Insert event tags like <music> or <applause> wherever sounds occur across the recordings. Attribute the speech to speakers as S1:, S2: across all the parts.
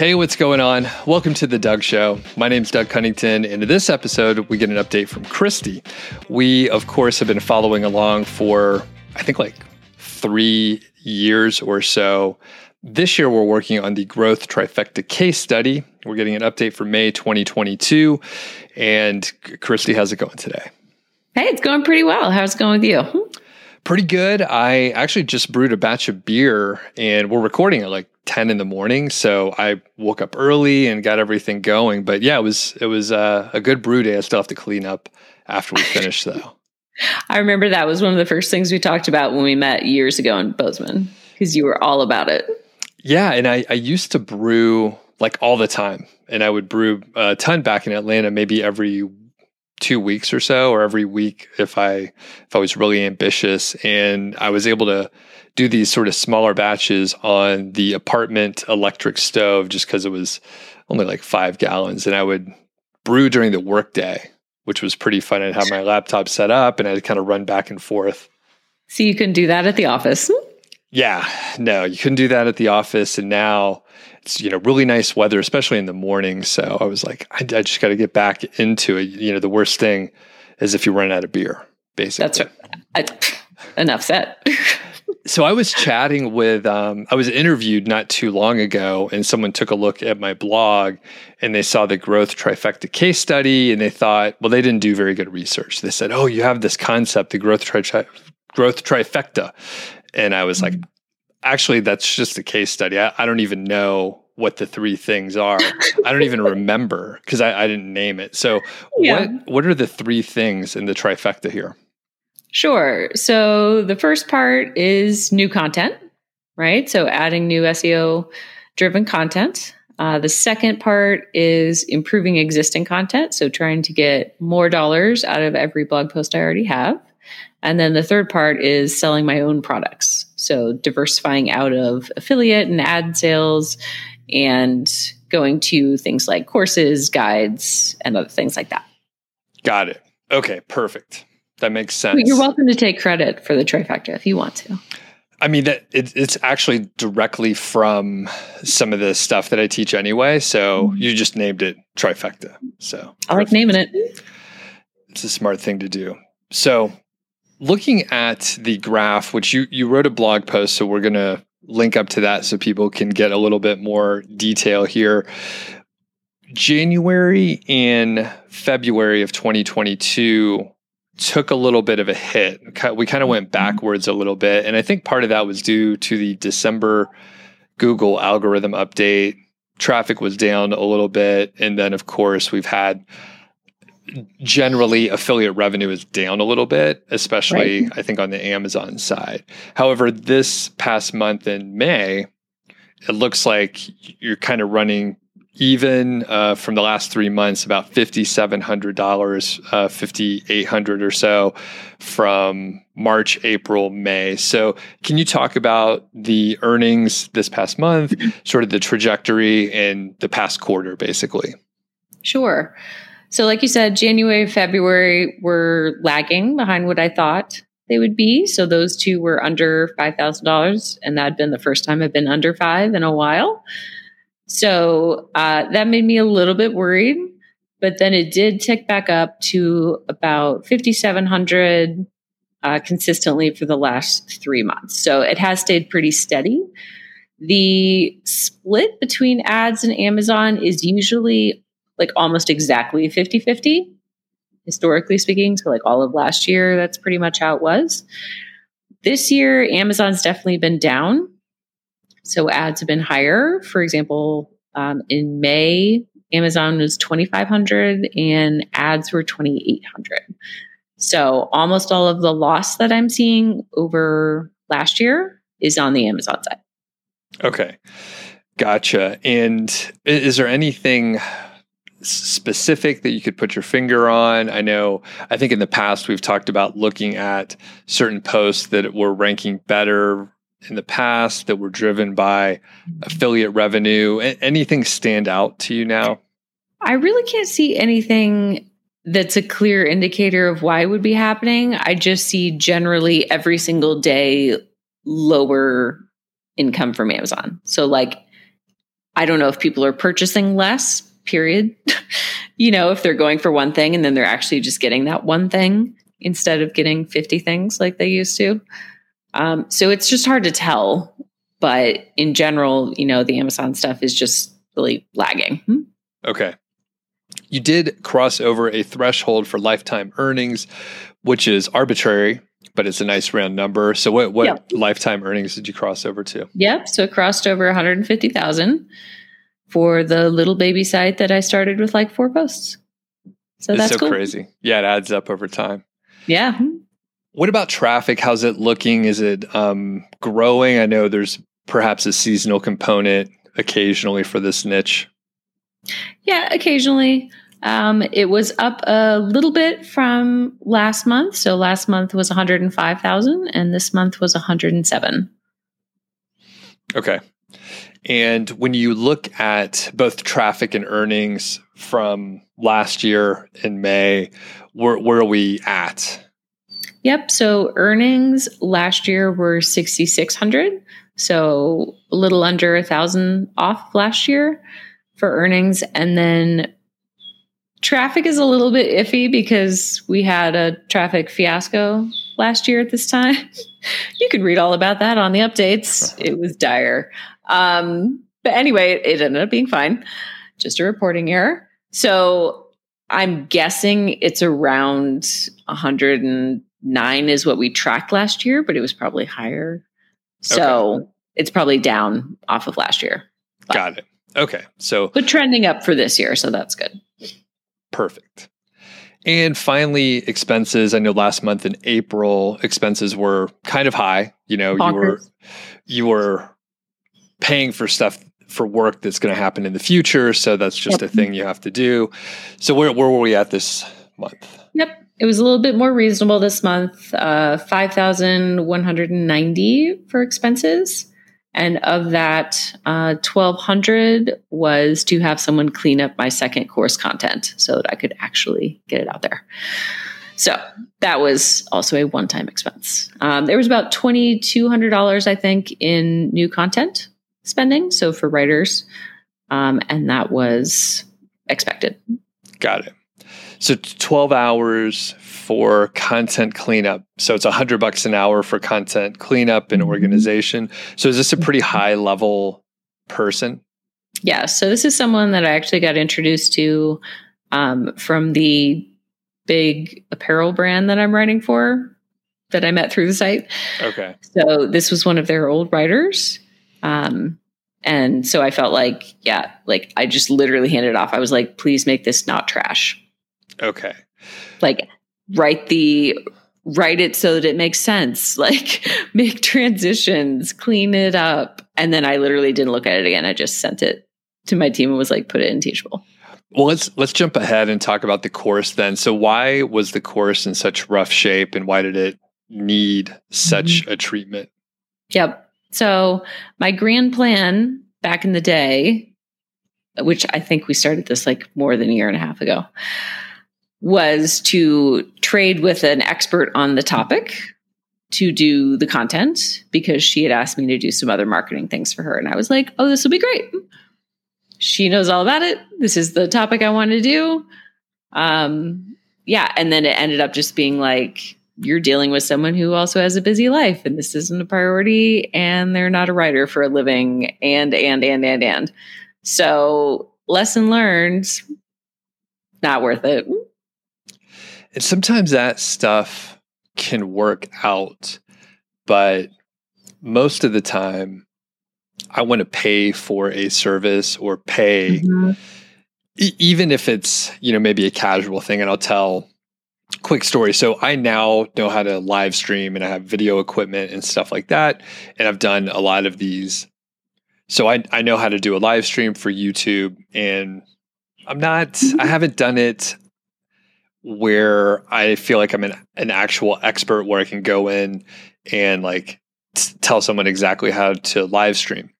S1: Hey, what's going on? Welcome to the Doug Show. My name's Doug Cunnington, and in this episode, we get an update from Christy. We, of course, have been following along for, I think, like three years or so. This year, we're working on the Growth Trifecta case study. We're getting an update for May 2022. And Christy, how's it going today?
S2: Hey, it's going pretty well. How's it going with you?
S1: Pretty good. I actually just brewed a batch of beer and we're recording at like 10 in the morning. So I woke up early and got everything going. But yeah, it was it was uh, a good brew day. I still have to clean up after we finish though. <laughs>
S2: I remember that was one of the first things we talked about when we met years ago in Bozeman because you were all about it.
S1: Yeah, and I, I used to brew like all the time. And I would brew a ton back in Atlanta, maybe every two weeks or so or every week if I if I was really ambitious and I was able to do these sort of smaller batches on the apartment electric stove just because it was only like five gallons and I would brew during the workday, which was pretty fun. I'd have my laptop set up and I'd kind of run back and forth.
S2: So you couldn't do that at the office.
S1: Yeah, no, you couldn't do that at the office. And now it's you know really nice weather, especially in the morning. So I was like, I, I just got to get back into it. You know, the worst thing is if you run out of beer. Basically,
S2: that's right. I, enough said. <laughs>
S1: so I was chatting with, um, I was interviewed not too long ago, and someone took a look at my blog and they saw the growth trifecta case study, and they thought, well, they didn't do very good research. They said, oh, you have this concept, the growth tri- growth trifecta, and I was like, mm-hmm. actually, that's just a case study. I, I don't even know what the three things are. I don't even <laughs> remember because I, I, didn't name it. So, yeah. what what are the three things in the trifecta here?
S2: Sure. So the first part is new content, right? So adding new SEO driven content. Uh, the second part is improving existing content. So trying to get more dollars out of every blog post I already have. And then the third part is selling my own products. So diversifying out of affiliate and ad sales and going to things like courses, guides, and other things like that.
S1: Got it. Okay, perfect. That makes sense.
S2: You're welcome to take credit for the trifecta if you want to.
S1: I mean that it, it's actually directly from some of the stuff that I teach anyway. So mm-hmm. you just named it trifecta. So
S2: I like naming it.
S1: It's a smart thing to do. So looking at the graph, which you you wrote a blog post, so we're gonna link up to that so people can get a little bit more detail here. January and February of 2022 took a little bit of a hit. We kind of went mm-hmm. backwards a little bit. And I think part of that was due to the December Google algorithm update. Traffic was down a little bit. And then, of course, we've had generally affiliate revenue is down a little bit, especially right. I think on the Amazon side. However, this past month in May, it looks like you're kind of running even uh, from the last three months, about $5,700, uh, 5800 or so from March, April, May. So, can you talk about the earnings this past month, sort of the trajectory in the past quarter, basically?
S2: Sure. So, like you said, January, February were lagging behind what I thought they would be. So, those two were under $5,000. And that had been the first time I've been under five in a while. So, uh, that made me a little bit worried. But then it did tick back up to about 5,700 uh, consistently for the last three months. So, it has stayed pretty steady. The split between ads and Amazon is usually like almost exactly 50 50, historically speaking. So, like all of last year, that's pretty much how it was. This year, Amazon's definitely been down. So, ads have been higher. For example, um, in May, Amazon was 2,500 and ads were 2,800. So, almost all of the loss that I'm seeing over last year is on the Amazon side.
S1: Okay. Gotcha. And is there anything specific that you could put your finger on? I know, I think in the past we've talked about looking at certain posts that were ranking better in the past that were driven by affiliate revenue. Anything stand out to you now?
S2: I really can't see anything that's a clear indicator of why it would be happening. I just see generally every single day lower income from Amazon. So, like, I don't know if people are purchasing less, period. <laughs> you know, if they're going for one thing and then they're actually just getting that one thing instead of getting 50 things like they used to. Um, so it's just hard to tell. But in general, you know, the Amazon stuff is just really lagging. Hmm?
S1: Okay. You did cross over a threshold for lifetime earnings, which is arbitrary, but it's a nice round number. So what what yep. lifetime earnings did you cross over to?
S2: Yep. So it crossed over 150,000 for the little baby site that I started with like four posts.
S1: So it's that's so cool. crazy. Yeah, it adds up over time.
S2: Yeah.
S1: What about traffic? How's it looking? Is it um, growing? I know there's perhaps a seasonal component occasionally for this niche.
S2: Yeah, occasionally. Um, it was up a little bit from last month. So last month was 105,000 and this month was 107.
S1: Okay. And when you look at both traffic and earnings from last year in May, where, where are we at?
S2: Yep. So earnings last year were 6,600. So a little under a thousand off last year for earnings. And then traffic is a little bit iffy because we had a traffic fiasco last year at this time. <laughs> you can read all about that on the updates. It was dire. Um, but anyway, it, ended up being fine. Just a reporting error. So I'm guessing it's around 109 is what we tracked last year, but it was probably higher. So okay. it's probably down off of last year.
S1: But, Got it. Okay. So,
S2: but trending up for this year. So that's good.
S1: Perfect. And finally, expenses. I know last month in April, expenses were kind of high. You know, Bonkers. you were you were paying for stuff for work that's going to happen in the future. So that's just yep. a thing you have to do. So where where were we at this month?
S2: It was a little bit more reasonable this month, uh, 5,190 for expenses. And of that, uh, 1200 was to have someone clean up my second course content so that I could actually get it out there. So that was also a one time expense. Um, there was about $2,200, I think, in new content spending. So for writers, um, and that was expected.
S1: Got it. So 12 hours for content cleanup. So it's a hundred bucks an hour for content cleanup and mm-hmm. organization. So is this a pretty high level person?
S2: Yeah. So this is someone that I actually got introduced to um, from the big apparel brand that I'm writing for that I met through the site.
S1: Okay.
S2: So this was one of their old writers. Um, and so I felt like, yeah, like I just literally handed it off. I was like, please make this not trash.
S1: Okay.
S2: Like write the write it so that it makes sense. <laughs> Like make transitions, clean it up. And then I literally didn't look at it again. I just sent it to my team and was like, put it in Teachable.
S1: Well, let's let's jump ahead and talk about the course then. So why was the course in such rough shape and why did it need such mm-hmm. a treatment?
S2: Yep. So my grand plan back in the day, which I think we started this like more than a year and a half ago, was to trade with an expert on the topic to do the content because she had asked me to do some other marketing things for her. And I was like, oh, this will be great. She knows all about it. This is the topic I want to do. Um, yeah. And then it ended up just being like, you're dealing with someone who also has a busy life and this isn't a priority and they're not a writer for a living and, and, and, and, and. So, lesson learned, not worth it.
S1: And sometimes that stuff can work out, but most of the time, I want to pay for a service or pay, mm-hmm. e- even if it's, you know, maybe a casual thing. And I'll tell quick story. So I now know how to live stream and I have video equipment and stuff like that. And I've done a lot of these. So I, I know how to do a live stream for YouTube and I'm not, I haven't done it where I feel like I'm an, an actual expert where I can go in and like t- tell someone exactly how to live stream.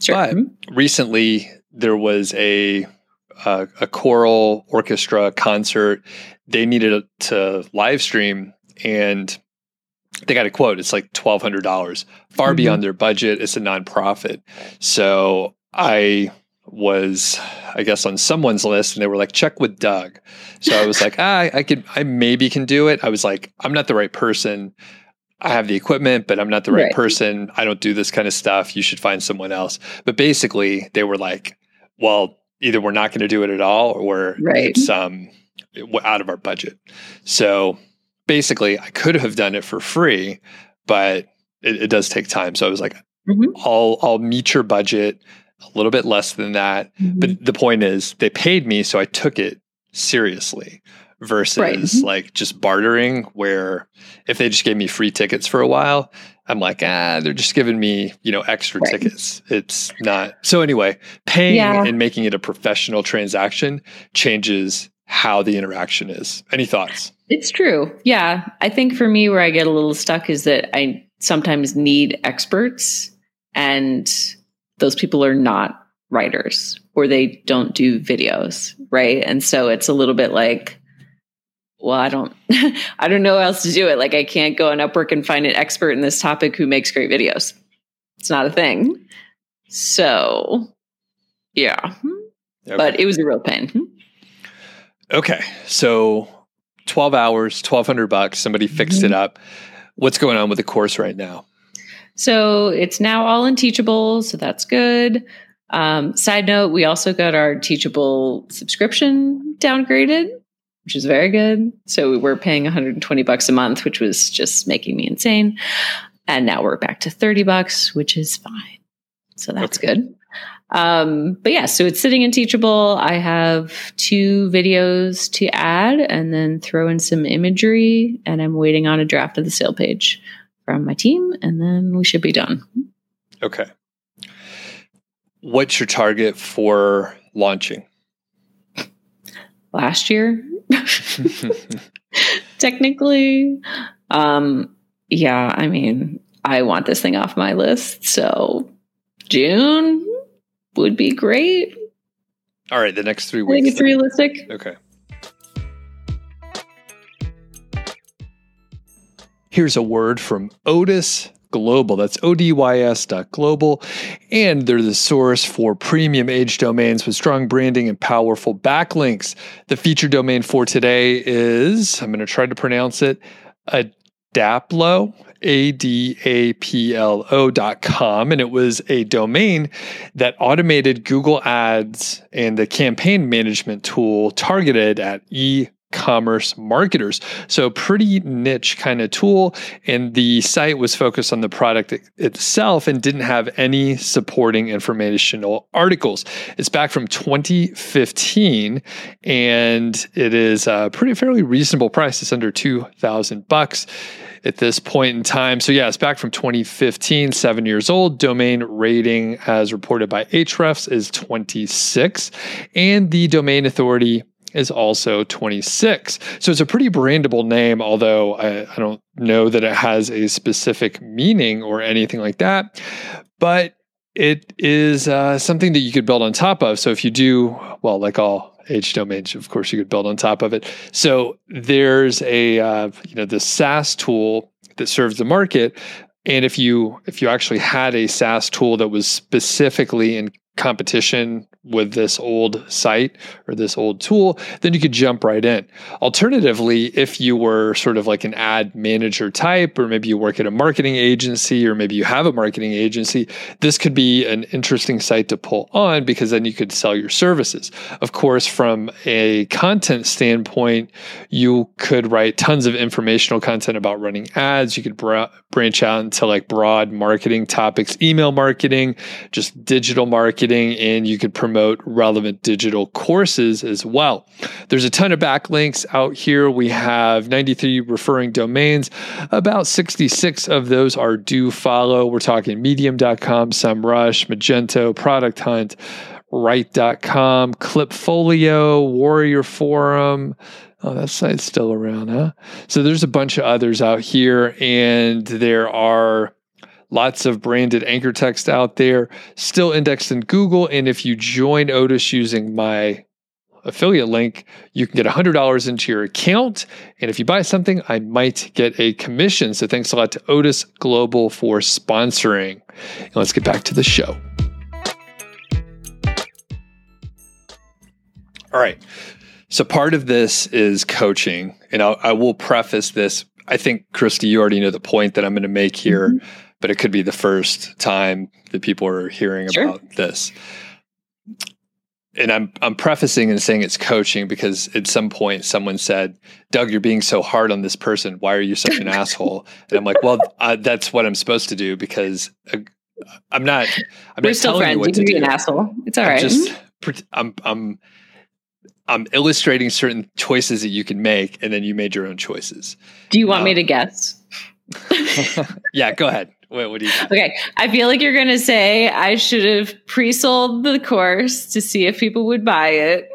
S1: Sure. But mm-hmm. recently there was a uh, a choral orchestra concert. They needed to live stream and they got a quote. It's like $1,200, far mm-hmm. beyond their budget. It's a nonprofit. So I was, I guess, on someone's list, and they were like, check with Doug. So I was like, <laughs> ah, I could, I maybe can do it. I was like, I'm not the right person. I have the equipment, but I'm not the right, right. person. I don't do this kind of stuff. You should find someone else. But basically, they were like, well, either we're not going to do it at all, or right. it's um out of our budget. So basically, I could have done it for free, but it, it does take time. So I was like, mm-hmm. I'll I'll meet your budget a little bit less than that. Mm-hmm. But the point is, they paid me, so I took it seriously versus right. Like just bartering where if they just gave me free tickets for a while i'm like ah they're just giving me you know extra right. tickets it's not so anyway paying yeah. and making it a professional transaction changes how the interaction is any thoughts
S2: it's true yeah i think for me where i get a little stuck is that i sometimes need experts and those people are not writers or they don't do videos right and so it's a little bit like well, I don't, <laughs> I don't know how else to do it. Like I can't go on Upwork and find an expert in this topic who makes great videos. It's not a thing. So, yeah. Okay. But it was a real pain.
S1: Okay. So 12 hours, 1200 bucks, somebody fixed mm-hmm. it up. What's going on with the course right now?
S2: So it's now all in Teachable. So that's good. Um, side note, we also got our Teachable subscription downgraded which is very good. So we were paying 120 bucks a month, which was just making me insane. And now we're back to 30 bucks, which is fine. So that's okay. good. Um, but yeah, so it's sitting in Teachable. I have two videos to add and then throw in some imagery. And I'm waiting on a draft of the sale page from my team, and then we should be done.
S1: Okay. What's your target for launching?
S2: Last year, <laughs> Technically, um, yeah, I mean, I want this thing off my list. So June would be great.
S1: All right, the next three weeks.
S2: I think it's realistic.
S1: Okay. Here's a word from Odys Global. That's odys.global. And they're the source for premium age domains with strong branding and powerful backlinks. The featured domain for today is, I'm going to try to pronounce it, Adaplo, A D A P L O dot com. And it was a domain that automated Google Ads and the campaign management tool targeted at e commerce marketers. So, pretty niche kind of tool. And the site was focused on the product itself and didn't have any supporting informational articles. It's back from 2015 and it is a pretty fairly reasonable price. It's under 2000 bucks at this point in time. So yeah, it's back from 2015, seven years old. Domain rating as reported by Ahrefs is 26 and the domain authority is also 26. So it's a pretty brandable name, although I, I don't know that it has a specific meaning or anything like that. But it is uh, something that you could build on top of. So if you do, well, like all age domains, of course, you could build on top of it. So there's a uh, you know the SaaS tool that serves the market, and if you if you actually had a SaaS tool that was specifically in competition with this old site or this old tool, then you could jump right in. Alternatively, if you were sort of like an ad manager type, or maybe you work at a marketing agency, or maybe you have a marketing agency, this could be an interesting site to pull on because then you could sell your services. Of course, from a content standpoint, you could write tons of informational content about running ads. You could br- branch out into like broad marketing topics, email marketing, just digital marketing, and you could promote relevant digital courses as well. There's a ton of backlinks out here. We have 93 referring domains. About 66 of those are do follow. We're talking medium.com, SEMrush, Magento, Product Hunt, Write.com, Klipfolio, Warrior Forum. Oh, that site's still around, huh? So there's a bunch of others out here, and there are Lots of branded anchor text out there, still indexed in Google. And if you join Odys using my affiliate link, you can get $100 into your account. And if you buy something, I might get a commission. So thanks a lot to Odys Global for sponsoring. And let's get back to the show. All right. So part of this is coaching, and I'll, I will preface this. I think Christy, you already know the point that I'm going to make here, mm-hmm. But it could be the first time that people are hearing sure. about this. And I'm I'm prefacing and saying it's coaching because at some point someone said, "Doug, you're being so hard on this person. Why are you such an <laughs> asshole?" And I'm like, "Well, uh, that's what I'm supposed to do because uh, I'm not. I'm
S2: We're
S1: not
S2: still friends. You, you can be do. an asshole. It's all
S1: I'm
S2: right.
S1: Just, I'm I'm I'm illustrating certain choices that you can make, and then you made your own choices.
S2: Do you want um, me to guess? <laughs>
S1: yeah, go ahead. What, what do you? Got?
S2: Okay, I feel like you're going to say I should have pre-sold the course to see if people would buy it.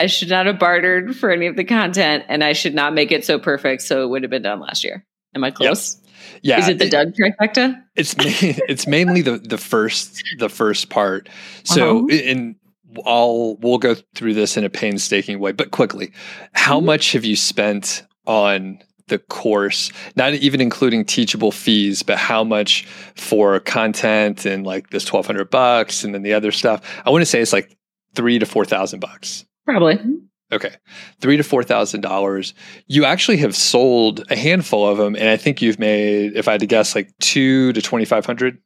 S2: I should not have bartered for any of the content, and I should not make it so perfect so it would have been done last year. Am I close? Yep.
S1: Yeah.
S2: Is it the it, Doug trifecta?
S1: It's <laughs> it's mainly the the first the first part. So uh-huh. in I'll we'll go through this in a painstaking way, but quickly. How mm-hmm. much have you spent on the course? Not even including teachable fees, but how much for content and like this twelve hundred bucks, and then the other stuff. I want to say it's like three to four thousand bucks.
S2: Probably.
S1: Okay, three to four thousand dollars. You actually have sold a handful of them, and I think you've made, if I had to guess, like two to twenty five hundred.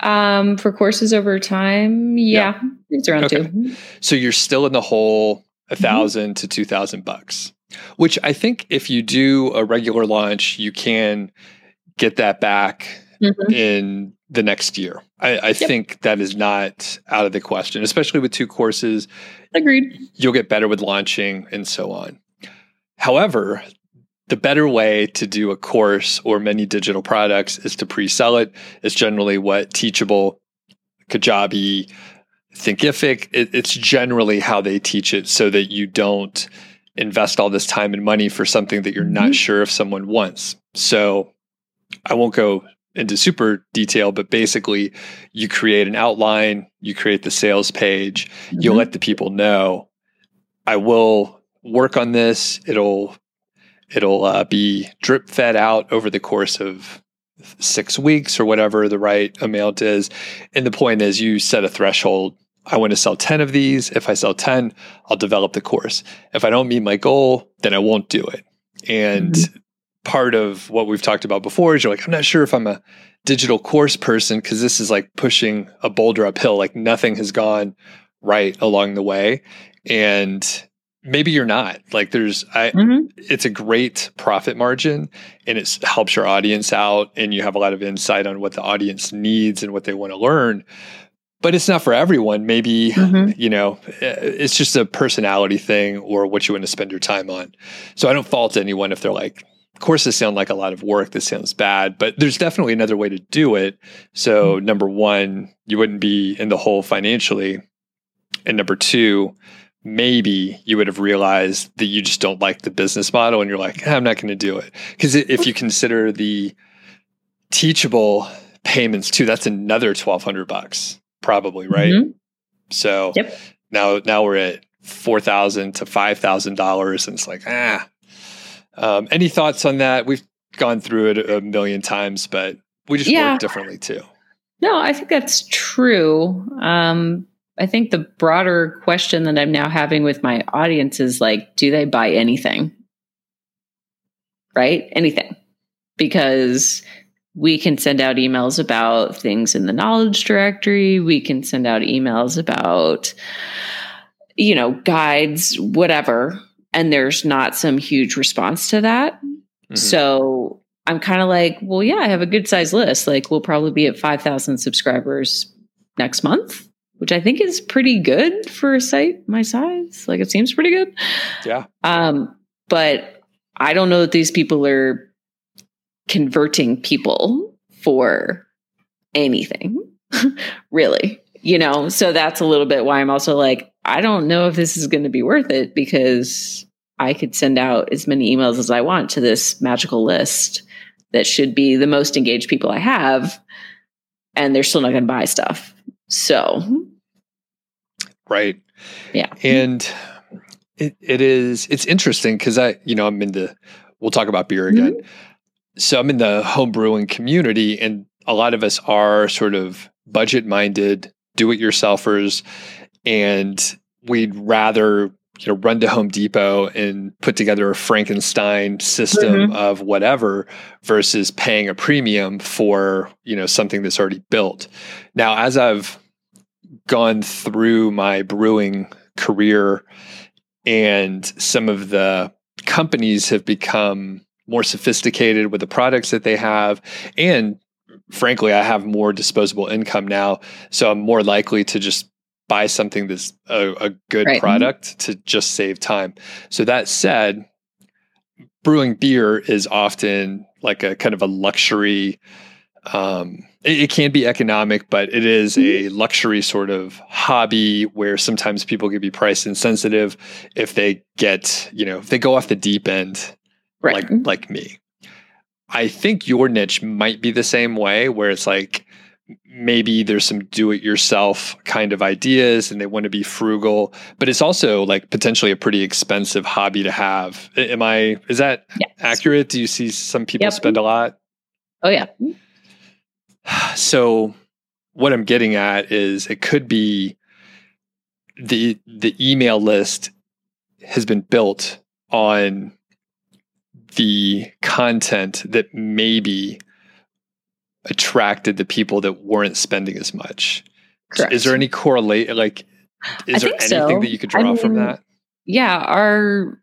S2: Um, for courses over time, yeah, yeah. it's around okay. two.
S1: So you're still in the hole a 1000 mm-hmm. to two thousand bucks, which I think if you do a regular launch, you can get that back mm-hmm. in the next year. I, I yep. think that is not out of the question, especially with two courses.
S2: Agreed.
S1: You'll get better with launching and so on. However, the better way to do a course or many digital products is to pre-sell it. It's generally what Teachable, Kajabi, Thinkific, it, it's generally how they teach it so that you don't invest all this time and money for something that you're mm-hmm. not sure if someone wants. So I won't go into super detail, but basically you create an outline, you create the sales page, mm-hmm. you'll let the people know I will work on this. It'll It'll uh, be drip fed out over the course of six weeks or whatever the right amount is. And the point is, you set a threshold. I want to sell 10 of these. If I sell 10, I'll develop the course. If I don't meet my goal, then I won't do it. And mm-hmm. part of what we've talked about before is you're like, I'm not sure if I'm a digital course person because this is like pushing a boulder uphill. Like nothing has gone right along the way. And maybe you're not like there's i mm-hmm. it's a great profit margin and it helps your audience out and you have a lot of insight on what the audience needs and what they want to learn but it's not for everyone maybe mm-hmm. you know eh, it's just a personality thing or what you want to spend your time on so i don't fault anyone if they're like courses sound like a lot of work this sounds bad but there's definitely another way to do it so mm-hmm. number one you wouldn't be in the hole financially and number two maybe you would have realized that you just don't like the business model and you're like, I'm not going to do it. Because if you <laughs> consider the teachable payments too, that's another 1200 bucks probably, right? Mm-hmm. So yep. now, now we're at 4000 to $5,000 and it's like, ah, um, any thoughts on that? We've gone through it a million times, but we just yeah. work differently too.
S2: No, I think that's true. Um, I think the broader question that I'm now having with my audience is like, do they buy anything? Right? Anything. Because we can send out emails about things in the knowledge directory. We can send out emails about, you know, guides, whatever. And there's not some huge response to that. Mm-hmm. So I'm kind of like, well, yeah, I have a good size list. Like, we'll probably be at 5,000 subscribers next month which I think is pretty good for a site my size. Like it seems pretty good.
S1: Yeah.
S2: Um, but I don't know that these people are converting people for anything, <laughs> really. You know, so that's a little bit why I'm also like, I don't know if this is going to be worth it because I could send out as many emails as I want to this magical list that should be the most engaged people I have, and they're still not going to buy stuff. So,
S1: right.
S2: Yeah.
S1: And it, it is, it's interesting because I, you know, I'm in the, we'll talk about beer again. Mm-hmm. So I'm in the home brewing community, and a lot of us are sort of budget minded, do it yourselfers. And we'd rather you know run to Home Depot and put together a Frankenstein system mm-hmm. of whatever versus paying a premium for you know something that's already built. Now, as I've gone through my brewing career and some of the companies have become more sophisticated with the products that they have and frankly i have more disposable income now so i'm more likely to just buy something that's a, a good right. product to just save time so that said brewing beer is often like a kind of a luxury um, it, it, can be economic, but it is a mm-hmm. luxury sort of hobby where sometimes people can be price insensitive if they get, you know, if they go off the deep end, right. like mm-hmm. like me. I think your niche might be the same way, where it's like maybe there's some do-it-yourself kind of ideas, and they want to be frugal, but it's also like potentially a pretty expensive hobby to have. Am I? Is that yes. accurate? Do you see some people yep. spend a lot?
S2: Oh yeah. Mm-hmm. <sighs>
S1: So what I'm getting at is it could be the the email list has been built on the content that maybe attracted the people that weren't spending as much. Correct. Is there any correlate like is there anything so. that you could draw I mean, from that?
S2: Yeah, our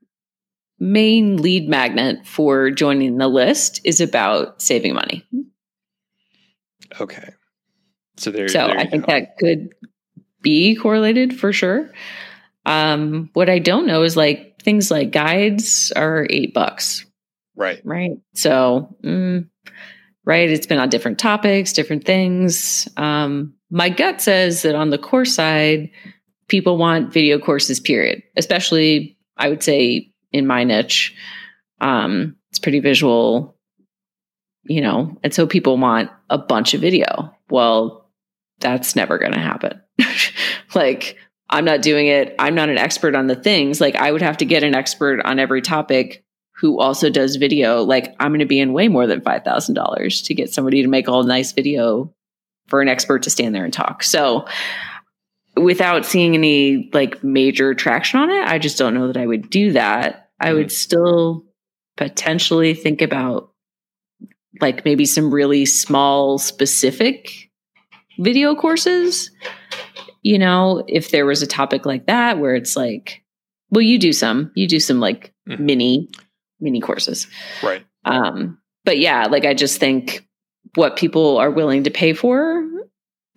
S2: main lead magnet for joining the list is about saving money.
S1: Okay. So there.
S2: So
S1: there
S2: I think
S1: go.
S2: that could be correlated for sure. Um, what I don't know is like things like guides are eight bucks.
S1: Right.
S2: Right. So, mm, right. It's been on different topics, different things. Um, my gut says that on the course side, people want video courses, period. Especially, I would say in my niche, um, it's pretty visual you know, and so people want a bunch of video. Well, that's never going to happen. <laughs> like, I'm not doing it. I'm not an expert on the things. Like, I would have to get an expert on every topic who also does video. Like, I'm going to be in way more than $5,000 to get somebody to make all nice video for an expert to stand there and talk. So, without seeing any like major traction on it, I just don't know that I would do that. I would mm-hmm. still potentially think about like maybe some really small specific video courses you know if there was a topic like that where it's like well you do some you do some like mm-hmm. mini mini courses
S1: right
S2: um but yeah like i just think what people are willing to pay for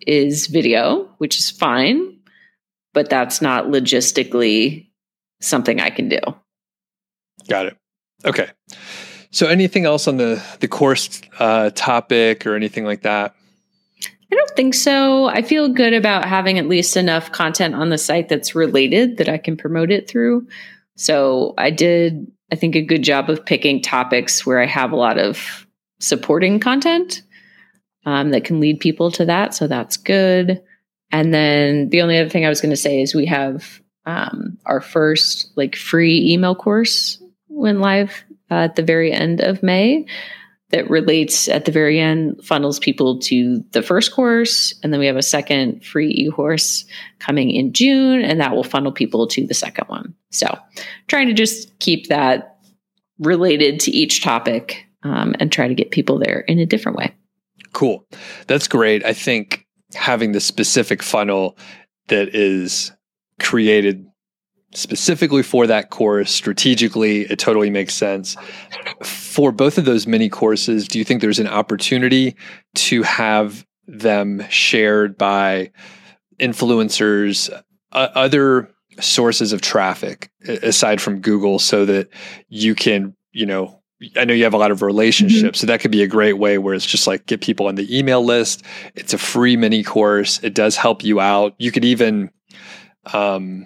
S2: is video which is fine but that's not logistically something i can do
S1: got it okay so, anything else on the the course uh, topic or anything like that?
S2: I don't think so. I feel good about having at least enough content on the site that's related that I can promote it through. So, I did, I think, a good job of picking topics where I have a lot of supporting content um, that can lead people to that. So, that's good. And then the only other thing I was going to say is we have um, our first like free email course went live uh, at the very end of May that relates at the very end, funnels people to the first course. And then we have a second free e course coming in June, and that will funnel people to the second one. So trying to just keep that related to each topic um, and try to get people there in a different way.
S1: Cool. That's great. I think having the specific funnel that is created specifically for that course strategically it totally makes sense for both of those mini courses do you think there's an opportunity to have them shared by influencers uh, other sources of traffic aside from google so that you can you know I know you have a lot of relationships, mm-hmm. so that could be a great way where it's just like get people on the email list. It's a free mini course. It does help you out. You could even um,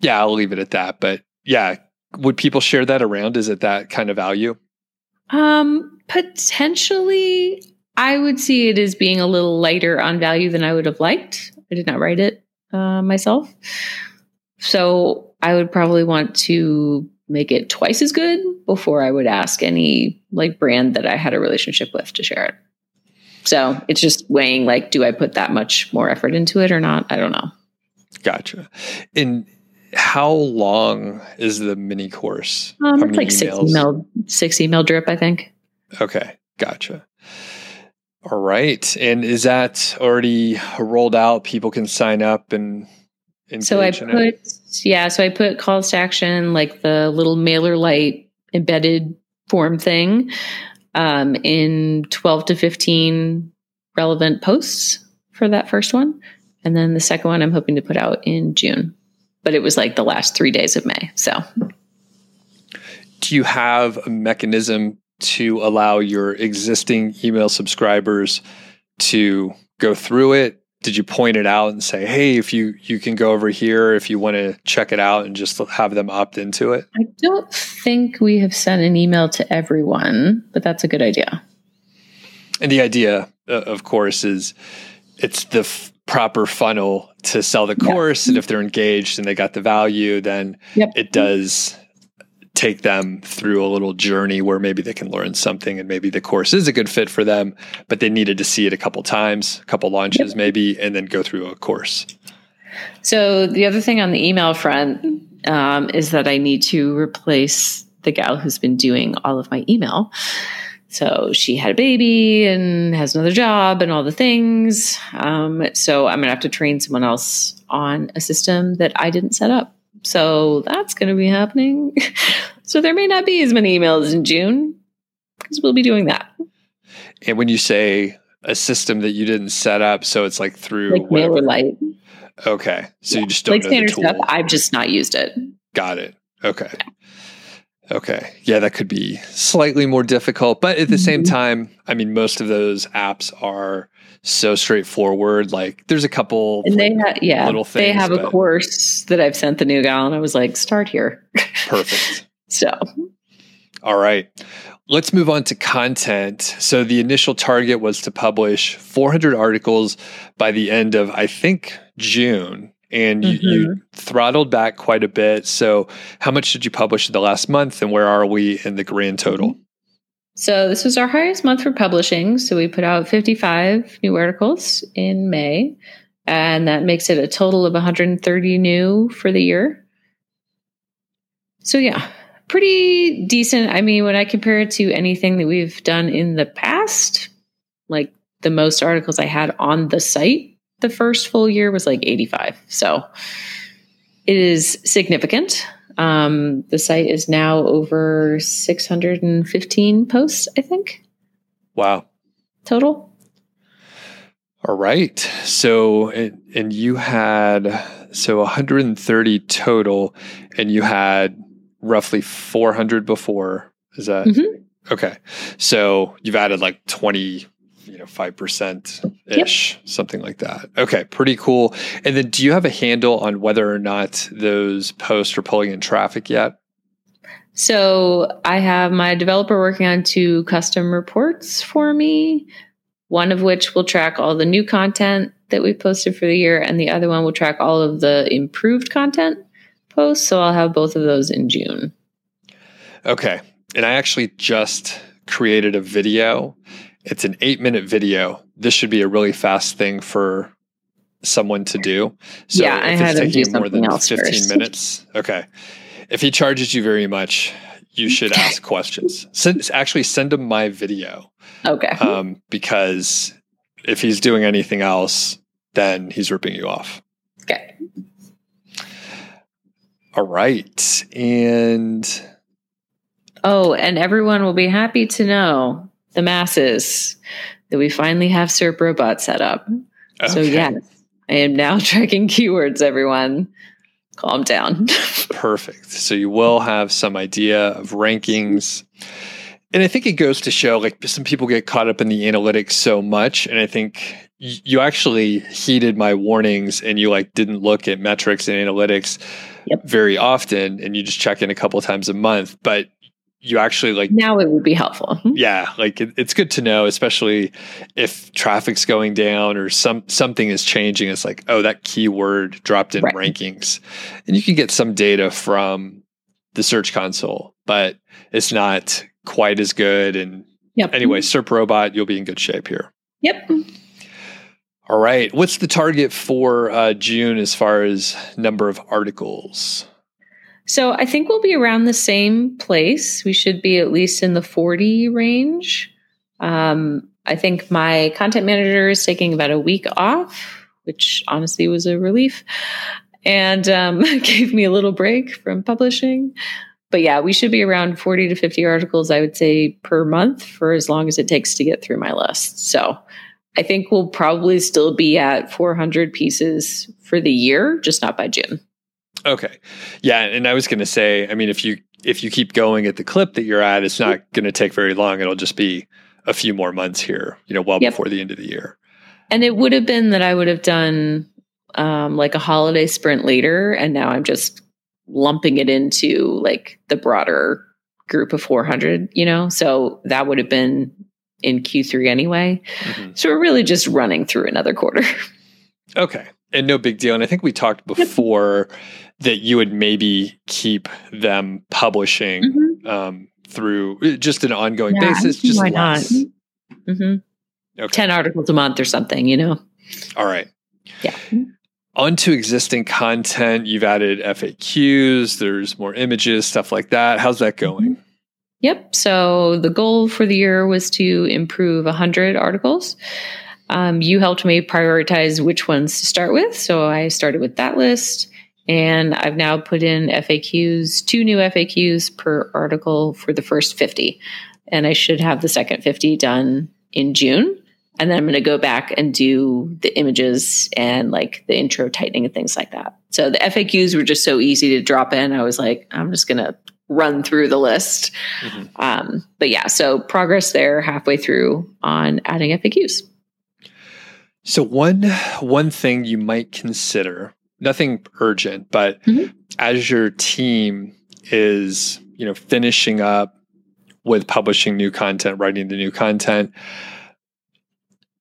S1: yeah, I'll leave it at that. But yeah, would people share that around? Is it that kind of value?
S2: Um, potentially, I would see it as being a little lighter on value than I would have liked. I did not write it uh, myself, so I would probably want to make it twice as good before I would ask any like brand that I had a relationship with to share it. So it's just weighing like, do I put that much more effort into it or not? I don't know.
S1: Gotcha. And how long is the mini course?
S2: Um, it's like six email, six email drip, I think.
S1: Okay, gotcha. All right. And is that already rolled out? People can sign up and
S2: So I
S1: in it?
S2: put, yeah, so I put calls to action, like the little MailerLite embedded form thing, um, in 12 to 15 relevant posts for that first one. And then the second one I'm hoping to put out in June. But it was like the last three days of May. So
S1: Do you have a mechanism to allow your existing email subscribers to go through it? Did you point it out and say, "Hey, if you you can go over here if you want to check it out and just have them opt into it?"
S2: I don't think we have sent an email to everyone, but that's a good idea.
S1: And the idea, uh, of course, is it's the f- proper funnel to sell the
S2: Yeah.
S1: course. And if they're engaged and they got the value, then
S2: Yep.
S1: it does take them through a little journey where maybe they can learn something and maybe the course is a good fit for them, but they needed to see it a couple times, a couple launches maybe, and then go through a course.
S2: So the other thing on the email front um, is that I need to replace the gal who's been doing all of my email. So she had a baby and has another job and all the things. Um, so I'm gonna have to train someone else on a system that I didn't set up. So that's gonna be happening. <laughs> so there may not be as many emails in June because we'll be doing that.
S1: And when you say a system that you didn't set up, so it's like through
S2: Like
S1: whatever-
S2: Light.
S1: Okay. So you just don't
S2: Like
S1: know
S2: standard stuff. I've just not used it.
S1: Got it. Okay. Okay. Yeah, that could be slightly more difficult. But at the same
S2: Mhm.
S1: time, I mean, most of those apps are so straightforward. Like there's a couple
S2: And they
S1: like,
S2: have, yeah,
S1: little
S2: they
S1: things,
S2: have a course that I've sent the new gal, and I was like, start here.
S1: perfect. <laughs>
S2: So
S1: All right. Let's move on to content. So the initial target was to publish 400 articles by the end of, I think, June. And you, you
S2: Mm-hmm.
S1: throttled back quite a bit. So, how much did you publish in the last month, and where are we in the grand total?
S2: So this was our highest month for publishing. So we put out 55 new articles in May, and that makes it a total of 130 new for the year. So yeah, pretty decent. I mean, when I compare it to anything that we've done in the past, like the most articles I had on the site the first full year was like 85. So it is significant. Um, the site is now over 615 posts, I think.
S1: Wow.
S2: Total.
S1: All right. So, and, and you had, so 130 total, and you had roughly 400 before. Is that?
S2: Mm-hmm.
S1: Okay. So you've added like 20, you know, 5% ish, yep. something like that. Okay, pretty cool. And then do you have a handle on whether or not those posts are pulling in traffic yet?
S2: So I have my developer working on two custom reports for me, one of which will track all the new content that we posted for the year, and the other one will track all of the improved content posts. So I'll have both of those in June.
S1: Okay. And I actually just created a video it's an eight minute video. This should be a really fast thing for someone to do. So
S2: Yeah, I
S1: if
S2: had
S1: it's taking more than
S2: something
S1: 15
S2: first. <laughs>
S1: minutes. Okay. If he charges you very much, you should ask questions. Send, actually send him my video
S2: Okay.
S1: um, because if he's doing anything else, then he's ripping you off.
S2: okay.
S1: All right. And
S2: Oh, and everyone will be happy to know the masses that we finally have SERP robot set up. So
S1: okay.
S2: yes, I am now <laughs> tracking keywords. Everyone, calm down. <laughs>
S1: Perfect. So you will have some idea of rankings. And I think it goes to show like some people get caught up in the analytics so much. And I think y- you actually heeded my warnings and you like didn't look at metrics and analytics
S2: Yep.
S1: very often and you just check in a couple times a month. But you actually like
S2: now it would be helpful.
S1: yeah like it, it's good to know especially if traffic's going down or some something is changing it's like oh that keyword dropped in
S2: Right.
S1: rankings and you can get some data from the search console but it's not quite as good and
S2: Yep.
S1: anyway serp robot you'll be in good shape here
S2: Yep.
S1: All right. What's the target for uh, June as far as number of articles?
S2: So I think we'll be around the same place. We should be at least in the 40 range. Um, I think my content manager is taking about a week off, which honestly was a relief and um, <laughs> gave me a little break from publishing. But yeah, we should be around 40 to 50 articles, I would say, per month for as long as it takes to get through my list. So I think we'll probably still be at 400 pieces for the year, just not by June.
S1: Okay. Yeah, and I was going to say, I mean if you if you keep going at the clip that you're at, it's not going to take very long. It'll just be a few more months here, you know, well yep. before the end of the year.
S2: And it would have been that I would have done um, like a holiday sprint later, and now I'm just lumping it into like the broader group of 400, you know? So that would have been in Q3 anyway. Mm-hmm. So we're really just running through another quarter. <laughs>
S1: Okay. And no big deal. And I think we talked before yep. That you would maybe keep them publishing mm-hmm. um, through uh, just an ongoing yeah, basis. Just why less. not?
S2: Mm-hmm. Okay. 10 articles a month or something, you know?
S1: All right.
S2: Yeah.
S1: Onto existing content, you've added FAQs, there's more images, stuff like that. How's that going? Mm-hmm.
S2: Yep. So the goal for the year was to improve 100 articles. Um, you helped me prioritize which ones to start with. So I started with that list. And I've now put in FAQs, two new FAQs per article for the first 50. And I should have the second 50 done in June. And then I'm going to go back and do the images and like the intro tightening and things like that. So the FAQs were just so easy to drop in. I was like, I'm just going to run through the list. Mm-hmm. Um, but yeah, so progress there halfway through on adding FAQs.
S1: So one one thing you might consider, nothing urgent, but mm-hmm. as your team is, you know, finishing up with publishing new content, writing the new content,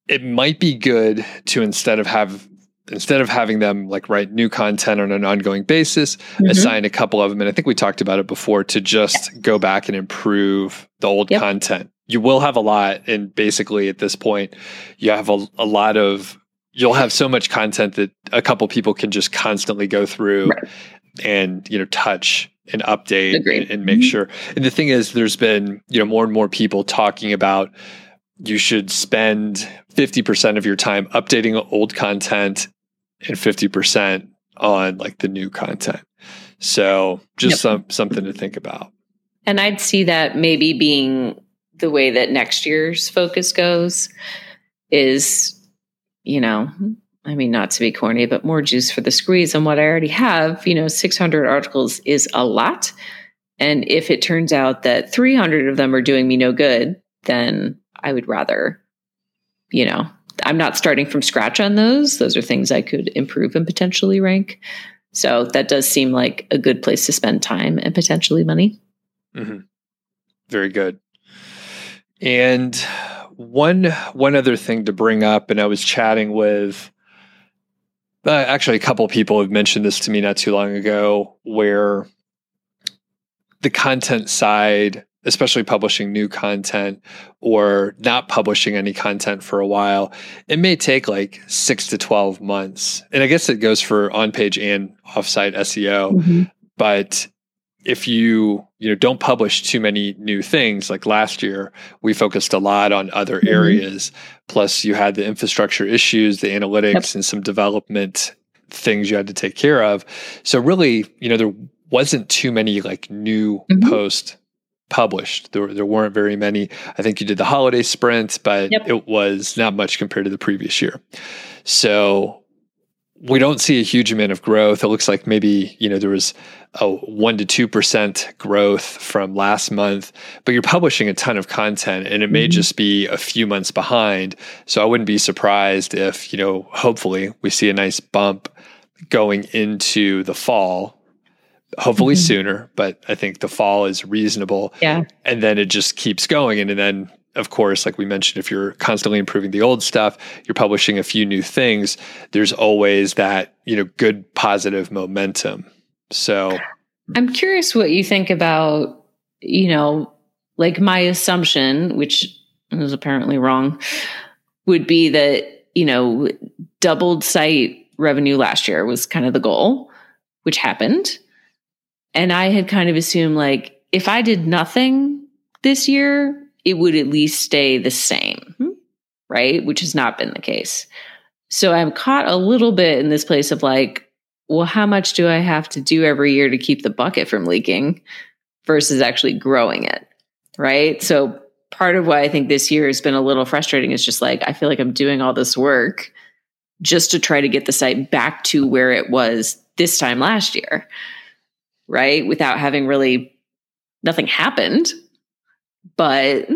S1: it might be good to instead of have instead of having them like write new content on an ongoing basis, mm-hmm. assign a couple of them. And I think we talked about it before to just yeah. go back and improve the old yep. content. You will have a lot. And basically at this point, you have a, a lot of, you'll have so much content that a couple people can just constantly go through right. and, you know, touch and update and, and, make mm-hmm. sure. And the thing is, there's been, you know, more and more people talking about, you should spend 50% of your time updating old content and 50% on like the new content. So just yep. some something to think about.
S2: And I'd see that maybe being the way that next year's focus goes is, you know, I mean, not to be corny, but more juice for the squeeze on what I already have. You know, 600 articles is a lot. And if it turns out that 300 of them are doing me no good, then I would rather, you know, I'm not starting from scratch on those. Those are things I could improve and potentially rank. So that does seem like a good place to spend time and potentially money.
S1: Mm-hmm. Very good. And one one other thing to bring up, and I was chatting with uh, actually a couple people have mentioned this to me not too long ago, where the content side especially publishing new content or not publishing any content for a while, it may take like six to 12 months. And I guess it goes for on page and offsite SEO. Mm-hmm. But if you you know don't publish too many new things like last year we focused a lot on other mm-hmm. areas plus you had the infrastructure issues the analytics yep. and some development things you had to take care of so really you know there wasn't too many like new mm-hmm. post published. There, there weren't very many. I think you did the holiday sprint, but yep. it was not much compared to the previous year. So we don't see a huge amount of growth. It looks like maybe, you know, there was a 1 to 2% growth from last month, but you're publishing a ton of content and it may mm-hmm. just be a few months behind. So I wouldn't be surprised if, you know, hopefully we see a nice bump going into the fall hopefully mm-hmm. sooner, but I think the fall is reasonable.
S2: Yeah.
S1: And then it just keeps going. And, and then, of course, like we mentioned, if you're constantly improving the old stuff, you're publishing a few new things, there's always that, you know, good positive momentum. So
S2: I'm curious what you think about, you know, like my assumption, which is apparently wrong, would be that you know, doubled site revenue last year was kind of the goal, which happened. And I had kind of assumed like if I did nothing this year, it would at least stay the same, hmm. right? Which has not been the case. So I'm caught a little bit in this place of like, well, how much do I have to do every year to keep the bucket from leaking versus actually growing it? Right. So part of why I think this year has been a little frustrating is just like, I feel like I'm doing all this work just to try to get the site back to where it was this time last year. Right. Without having really, nothing happened. But,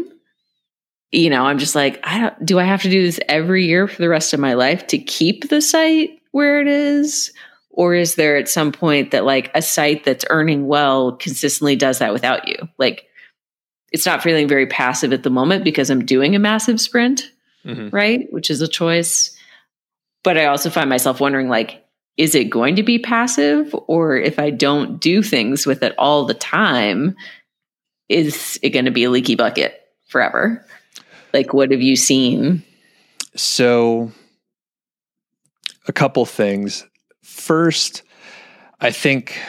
S2: you know, I'm just like, I don't, do I have to do this every year for the rest of my life to keep the site where it is? Or is there at some point that like a site that's earning well consistently does that without you? Like it's not feeling very passive at the moment because I'm doing a massive sprint, mm-hmm. right? Which is a choice. But I also find myself wondering like, is it going to be passive? Or if I don't do things with it all the time, is it going to be a leaky bucket forever? Like, what have you seen?
S1: So, a couple things first, I think,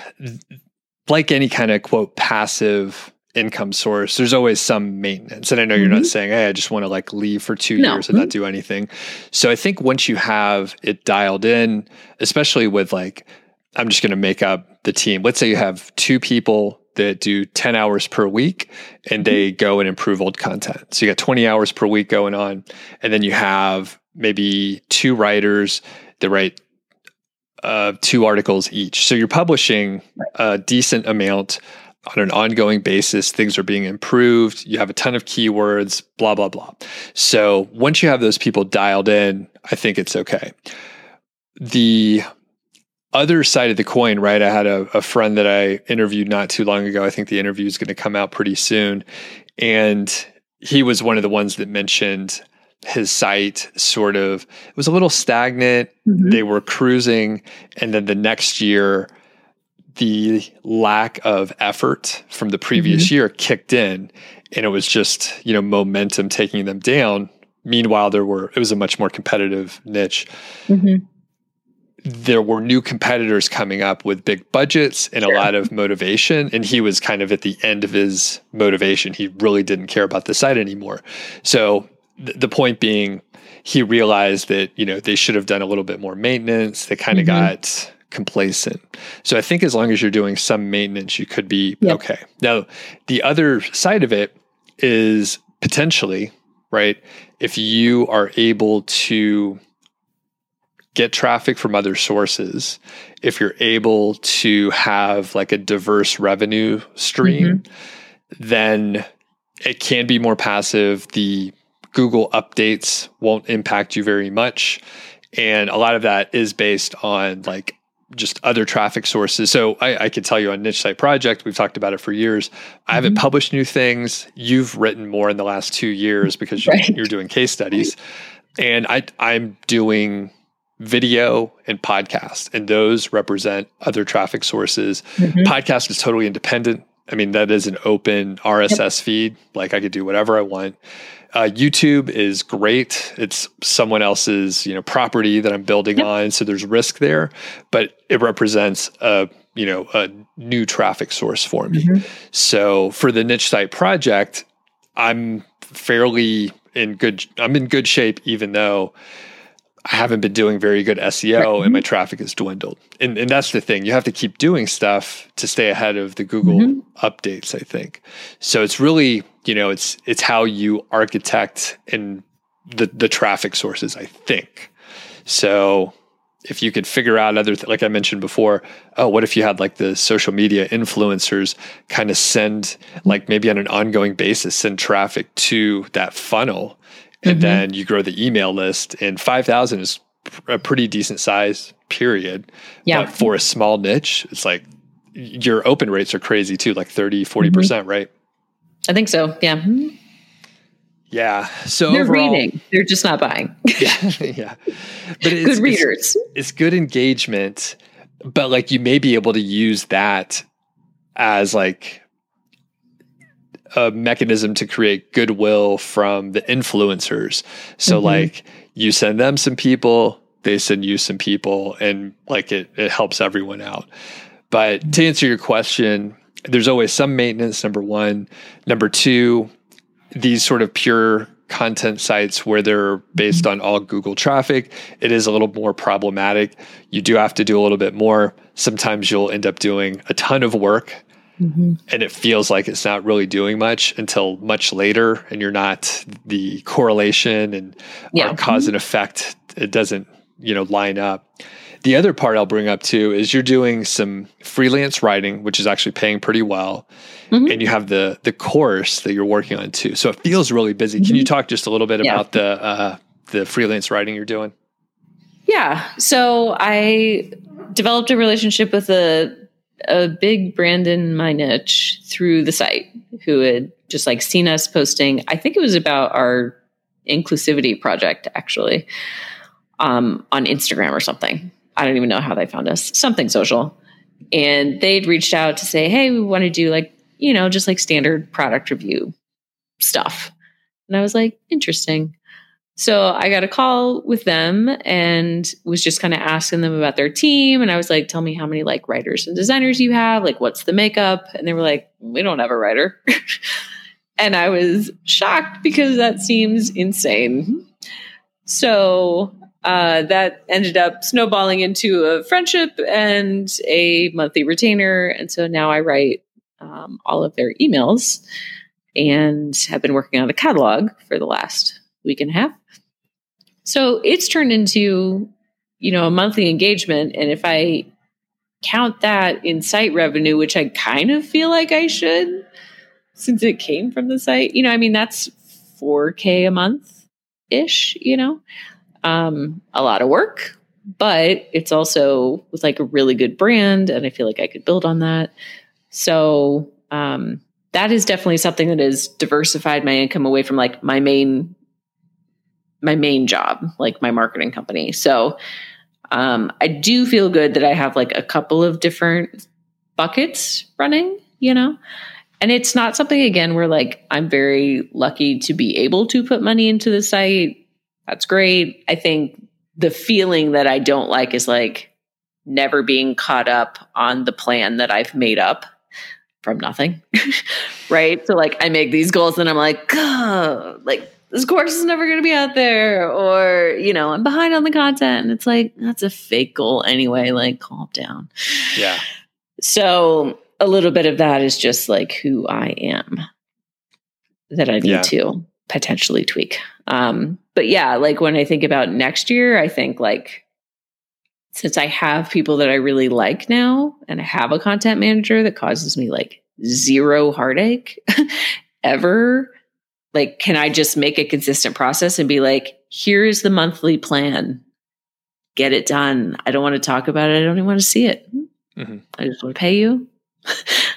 S1: like any kind of quote passive income source, there's always some maintenance. And I know you're mm-hmm. not saying, hey, I just want to like leave for two no. years and mm-hmm. not do anything. So I think once you have it dialed in, especially with like, I'm just going to make up the team. Let's say you have two people that do 10 hours per week and they mm-hmm. go and improve old content. So you got 20 hours per week going on. And then you have maybe two writers that write uh, two articles each. So you're publishing a decent amount on an ongoing basis. Things are being improved. You have a ton of keywords, blah, blah, blah. So once you have those people dialed in, I think it's okay. The other side of the coin, right? I had a, a friend that I interviewed not too long ago. I think the interview is going to come out pretty soon. And he was one of the ones that mentioned his site sort of it was a little stagnant. Mm-hmm. They were cruising, and then the next year, the lack of effort from the previous mm-hmm. year kicked in, and it was just you know momentum taking them down. Meanwhile, there were it was a much more competitive niche. Mm-hmm. There were new competitors coming up with big budgets and a lot of motivation, and he was kind of at the end of his motivation. He really didn't care about the site anymore. So the point being, he realized that you know they should have done a little bit more maintenance. They kind of mm-hmm. got complacent. So I think as long as you're doing some maintenance, you could be yep. okay. Now, the other side of it is potentially right if you are able to get traffic from other sources if you're able to have like a diverse revenue stream mm-hmm. then it can be more passive the Google updates won't impact you very much. And a lot of that is based on like just other traffic sources. So I, I could tell you on Niche Site Project, we've talked about it for years. I haven't mm-hmm. published new things. You've written more in the last two years because right. you're, you're doing case studies. And I, I'm doing video and podcast, and those represent other traffic sources. Mm-hmm. Podcast is totally independent. I mean, that is an open RSS yep. feed. Like I could do whatever I want. Uh, YouTube is great. It's someone else's you know property that I'm building yep. on, so there's risk there, but it represents a you know a new traffic source for me. Mm-hmm. So for the niche site project, I'm fairly in good. I'm in good shape, even though I haven't been doing very good SEO right. and my traffic has dwindled. And, and that's the thing. You have to keep doing stuff to stay ahead of the Google mm-hmm. updates, I think. So it's really, you know, it's it's how you architect and the the traffic sources, I think. So if you could figure out other th- like I mentioned before, oh, what if you had like the social media influencers kind of send like maybe on an ongoing basis send traffic to that funnel and mm-hmm. then you grow the email list and 5000 is a pretty decent size period. Yeah. But for a small niche it's like your open rates are crazy too like 30 40% mm-hmm. right?
S2: I think so yeah.
S1: Yeah so
S2: they're overall, reading. They're just not buying. <laughs> <laughs>
S1: Yeah yeah. But it's, good readers. it's, it's good engagement but like you may be able to use that as like a mechanism to create goodwill from the influencers. So mm-hmm. like you send them some people, they send you some people, and like it, it helps everyone out. But to answer your question, there's always some maintenance, number one. Number two, these sort of pure content sites where they're based on all Google traffic, it is a little more problematic. You do have to do a little bit more. Sometimes you'll end up doing a ton of work mm-hmm. and it feels like it's not really doing much until much later and you're not the correlation and yeah. cause and effect it doesn't, you know, line up. The other part I'll bring up too is you're doing some freelance writing, which is actually paying pretty well, mm-hmm. and you have the the course that you're working on too. So it feels really busy. Mm-hmm. Can you mm-hmm. talk just a little bit yeah. about the uh, the freelance writing you're doing?
S2: Yeah. So I developed a relationship with a a big brand in my niche through the site who had just like seen us posting. I think it was about our inclusivity project actually um, on Instagram or something. I don't even know how they found us, something social. And they'd reached out to say, hey, we want to do like, you know, just like standard product review stuff. And I was like, interesting. So I got a call with them and was just kind of asking them about their team. And I was like, tell me how many like writers and designers you have. Like, what's the makeup? And they were like, we don't have a writer. <laughs> and I was shocked because that seems insane. So uh, that ended up snowballing into a friendship and a monthly retainer. And so now I write um, all of their emails and have been working on a catalog for the last week and a half. So it's turned into, you know, a monthly engagement. And if I count that in site revenue, which I kind of feel like I should, since it came from the site, you know, I mean, that's 4K a month ish, you know? um, a lot of work, but it's also with like a really good brand, and I feel like I could build on that. So um, that is definitely something that has diversified my income away from like my main my main job, like my marketing company. So um, I do feel good that I have like a couple of different buckets running, you know. And it's not something again where like I'm very lucky to be able to put money into the site that's great. I think the feeling that I don't like is like never being caught up on the plan that I've made up from nothing. <laughs> right. So like I make these goals and I'm like, like this course is never going to be out there or you know i'm behind on the content. And it's like that's a fake goal anyway like calm down.
S1: Yeah.
S2: So a little bit of that is just like who i am that i need yeah. to potentially tweak. Um but yeah, like when I think about next year, I think like since I have people that I really like now and I have a content manager that causes me like zero heartache <laughs> ever, like can I just make a consistent process and be like, here's the monthly plan. Get it done. I don't want to talk about it. I don't even want to see it. Mm-hmm. I just want to pay you. <laughs>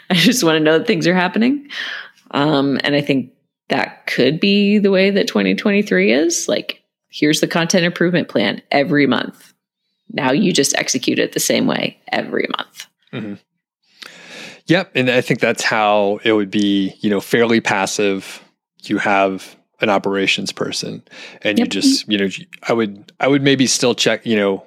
S2: I just want to know that things are happening. Um, and I think that could be the way that 2023 is. Like, here's the content improvement plan every month. Now you just execute it the same way every month. Mm-hmm.
S1: Yep. And I think that's how it would be, you know, fairly passive. You have an operations person and yep. you just, you know, I would, I would maybe still check, you know,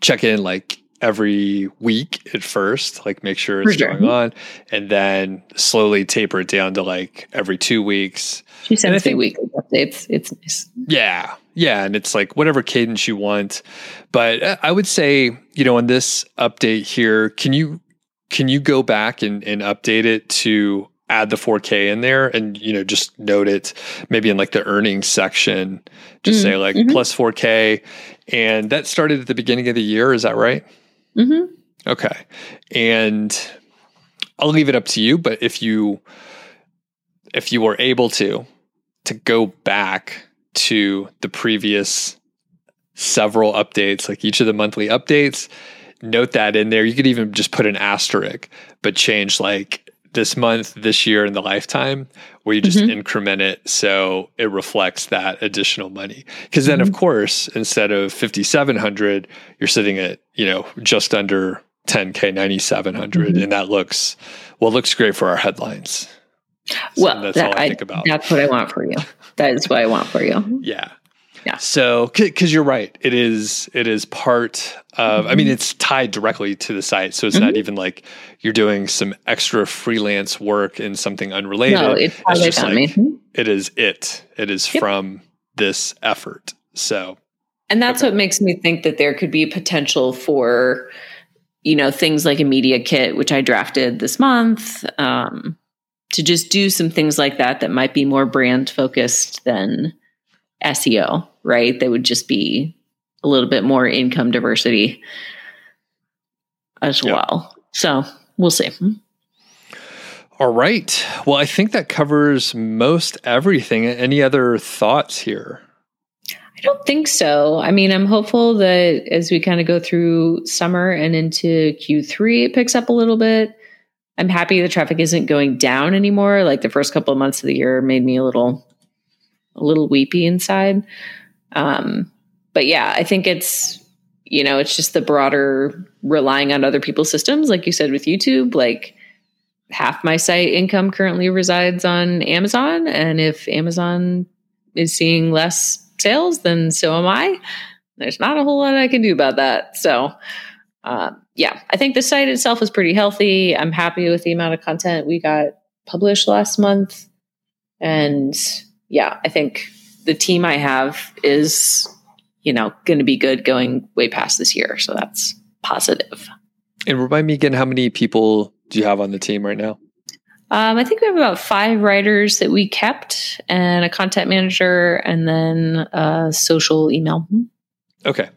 S1: check in like every week at first, like make sure it's sure. going on, and then slowly taper it down to like every two weeks.
S2: She sends me weekly updates. It's nice.
S1: Yeah. Yeah. And it's like whatever cadence you want. But I would say, you know, on this update here, can you can you go back and, and update it to add the 4K in there and you know just note it maybe in like the earnings section, just mm say like mm-hmm. plus 4K. And that started at the beginning of the year, is that right?
S2: Mm-hmm.
S1: Okay. And I'll leave it up to you, but if you if you were able to to go back to the previous several updates, like each of the monthly updates, note that in there. You could even just put an asterisk, but change like this month, this year, in the lifetime, where you just mm-hmm. increment it so it reflects that additional money. Because then, mm-hmm. of course, instead of fifty seven hundred, you're sitting at you know just under ten k, ninety seven hundred, mm-hmm. and that looks well looks great for our headlines.
S2: So well, that's that, all I, I think about. That's what I want for you. That is what I want for you. <laughs>
S1: Yeah.
S2: Yeah.
S1: So, because you're right, it is it is part of. I mean,
S2: Mm-hmm.
S1: it's tied directly to the site, so it's not even like you're doing some extra freelance work in something unrelated.
S2: No, it's they
S1: just like
S2: me.
S1: it is it. It is
S2: Yep.
S1: from this effort. So,
S2: And that's what makes me think that there could be potential for, you know, things like a media kit, which I drafted this month, um, to just do some things like that that might be more brand focused than SEO, right? They would just be a little bit more income diversity as
S1: Yeah.
S2: well. So we'll see. Hmm?
S1: all right. Well, I think that covers most everything. Any other thoughts here?
S2: I don't think so. I mean, I'm hopeful that as we kind of go through summer and into Q3, it picks up a little bit. I'm happy the traffic isn't going down anymore. Like the first couple of months of the year made me a little, a little weepy inside. Um, but yeah, I think it's, you know, it's just the broader relying on other people's systems, like you said with YouTube. Like half my site income currently resides on Amazon, and if Amazon is seeing less sales, then so am I. There's not a whole lot I can do about that. So, uh, yeah, I think the site itself is pretty healthy. I'm happy with the amount of content we got published last month. And yeah, I think the team I have is, you know, going to be good going way past this year. So that's positive.
S1: And remind me again, how many people do you have on the team right now?
S2: Um, I think we have about five writers that we kept, and a content manager, and then a social email.
S1: Okay.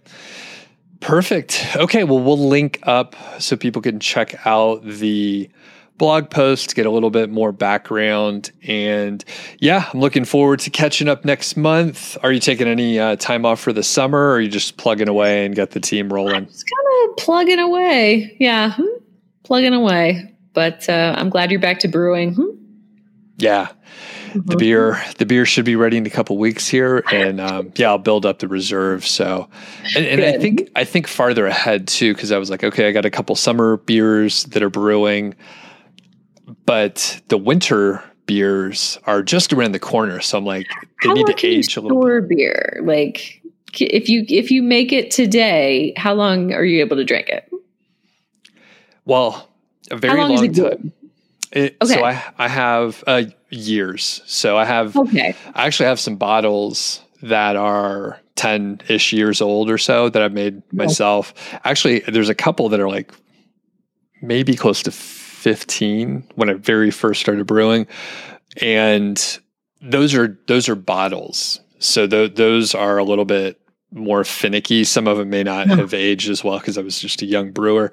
S1: Perfect. Okay. Well, we'll link up so people can check out the blog post, get a little bit more background. And yeah, I'm looking forward to catching up next month. Are you taking any uh, time off for the summer or are you just plugging away and got the team rolling?
S2: Just kind of plugging away. Yeah, hmm, plugging away. But uh, I'm glad you're back to brewing. Hmm.
S1: Yeah. The beer, the beer should be ready in a couple weeks here, and um, yeah, I'll build up the reserve. So, and, and I think I think farther ahead too, because I was like, okay, I got a couple summer beers that are brewing, but the winter beers are just around the corner. So I'm like, they
S2: How
S1: need to age a little. bit.
S2: store beer? Like, if you if you make it today, how long are you able to drink it?
S1: Well, a very
S2: how long
S1: long time. It,
S2: Okay.
S1: So I I have uh, years. So I have
S2: Okay,
S1: I actually have some bottles that are 10 ish years old or so that I've made myself. Actually, there's a couple that are like maybe close to 15 when I very first started brewing. And those are those are bottles. So th- those are a little bit more finicky. Some of them may not
S2: Yeah.
S1: have aged as well because I was just a young brewer.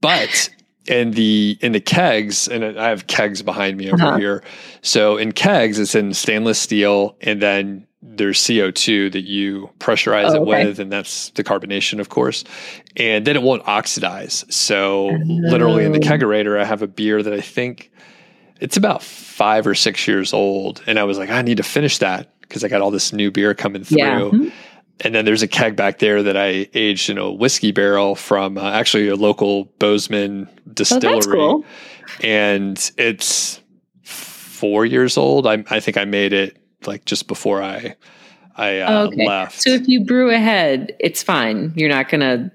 S1: But in the in the kegs, and I have kegs behind me over
S2: Uh-huh.
S1: here. So in kegs, it's in stainless steel, and then there's CO2 that you pressurize
S2: Oh,
S1: it with, and that's the carbonation, of course. And then it won't oxidize. So literally in the
S2: Oh.
S1: kegerator, I have a beer that I think it's about five or six years old, and I was like, I need to finish that because I got all this new beer coming through.
S2: yeah. Hmm.
S1: And then there's a keg back there that I aged in a whiskey barrel from uh, actually a local Bozeman
S2: Oh,
S1: distillery
S2: that's cool.
S1: and it's four years old. I, I think I made it like just before I I uh,
S2: okay.
S1: left.
S2: So if you brew ahead, it's fine. You're not going to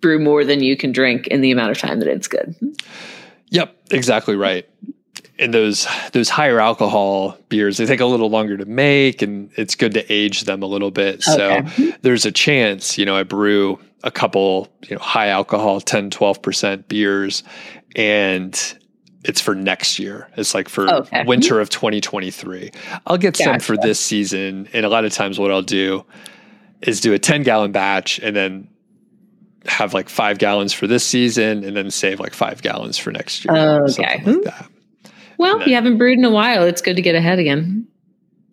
S2: brew more than you can drink in the amount of time that it's good.
S1: yep, exactly right. And those those higher alcohol beers, they take a little longer to make, and it's good to age them a little bit. So there's a chance, you know, I brew a couple, you know, high alcohol, 10, 12% beers, and it's for next year. It's like for
S2: Okay.
S1: winter of 2023. I'll get some for this season. And a lot of times what I'll do is do a 10 gallon batch and then have like five gallons for this season and then save like five gallons for next year.
S2: Okay.
S1: Something like that.
S2: Well,
S1: then-
S2: you haven't brewed in a while. It's good to get ahead again.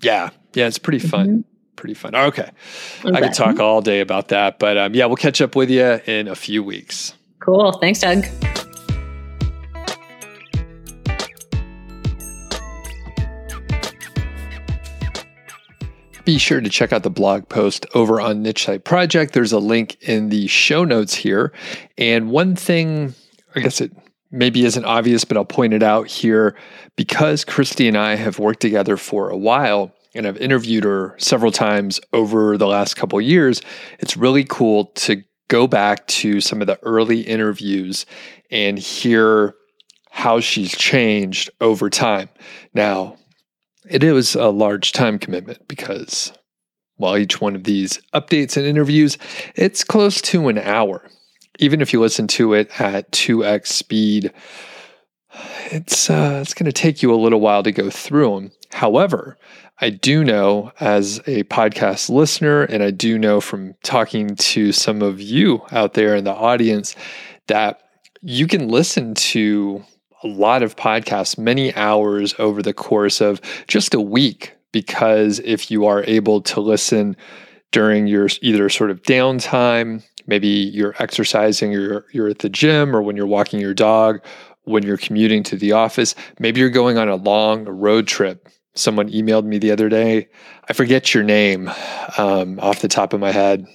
S1: Yeah. Yeah. It's pretty fun. Pretty fun. Okay.
S2: I'm
S1: I could talk all day about that. But um, yeah, we'll catch up with you in a few weeks.
S2: Cool. Thanks, Doug.
S1: Be sure to check out the blog post over on Niche Site Project. There's a link in the show notes here. And one thing, I guess it maybe isn't obvious, but I'll point it out here. Because Christy and I have worked together for a while, and I've interviewed her several times over the last couple years. It's really cool to go back to some of the early interviews and hear how she's changed over time. Now, it was a large time commitment because while each one of these updates and interviews, it's close to an hour. Even if you listen to it at 2x speed, it's uh, it's going to take you a little while to go through them. However, I do know as a podcast listener, and I do know from talking to some of you out there in the audience that you can listen to a lot of podcasts, many hours over the course of just a week. Because if you are able to listen during your either sort of downtime, maybe you're exercising or you're at the gym or when you're walking your dog, when you're commuting to the office, maybe you're going on a long road trip. Someone emailed me the other day. I forget your name um, off the top of my head.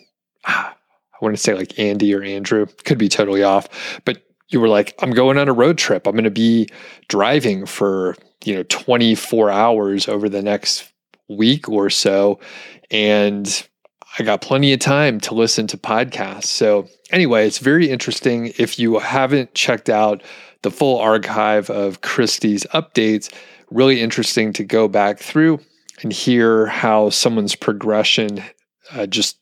S1: I want to say like Andy or Andrew. Could be totally off. But you were like, I'm going on a road trip. I'm going to be driving for, you know, 24 hours over the next week or so. And I got plenty of time to listen to podcasts. So, anyway, it's very interesting. If you haven't checked out the full archive of Christy's updates, really interesting to go back through and hear how someone's progression uh, just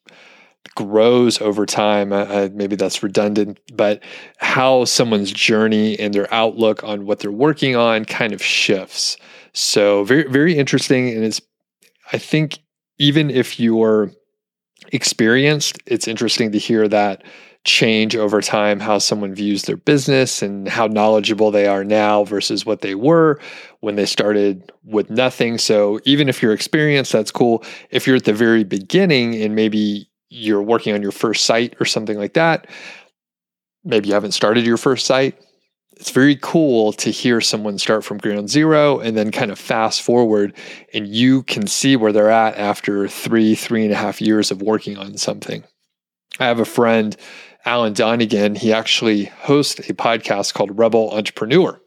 S1: grows over time. Uh, uh, maybe that's redundant, but how someone's journey and their outlook on what they're working on kind of shifts. So very, very interesting. And it's, I think, even if you're experienced, it's interesting to hear that change over time how someone views their business and how knowledgeable they are now versus what they were when they started with nothing. So even if you're experienced, that's cool. If you're at the very beginning and maybe you're working on your first site or something like that, maybe you haven't started your first site. It's very cool to hear someone start from ground zero and then kind of fast forward, and you can see where they're at after three, three and a half years of working on something. I have a friend, Alan Donegan. He actually hosts a podcast called Rebel Entrepreneur.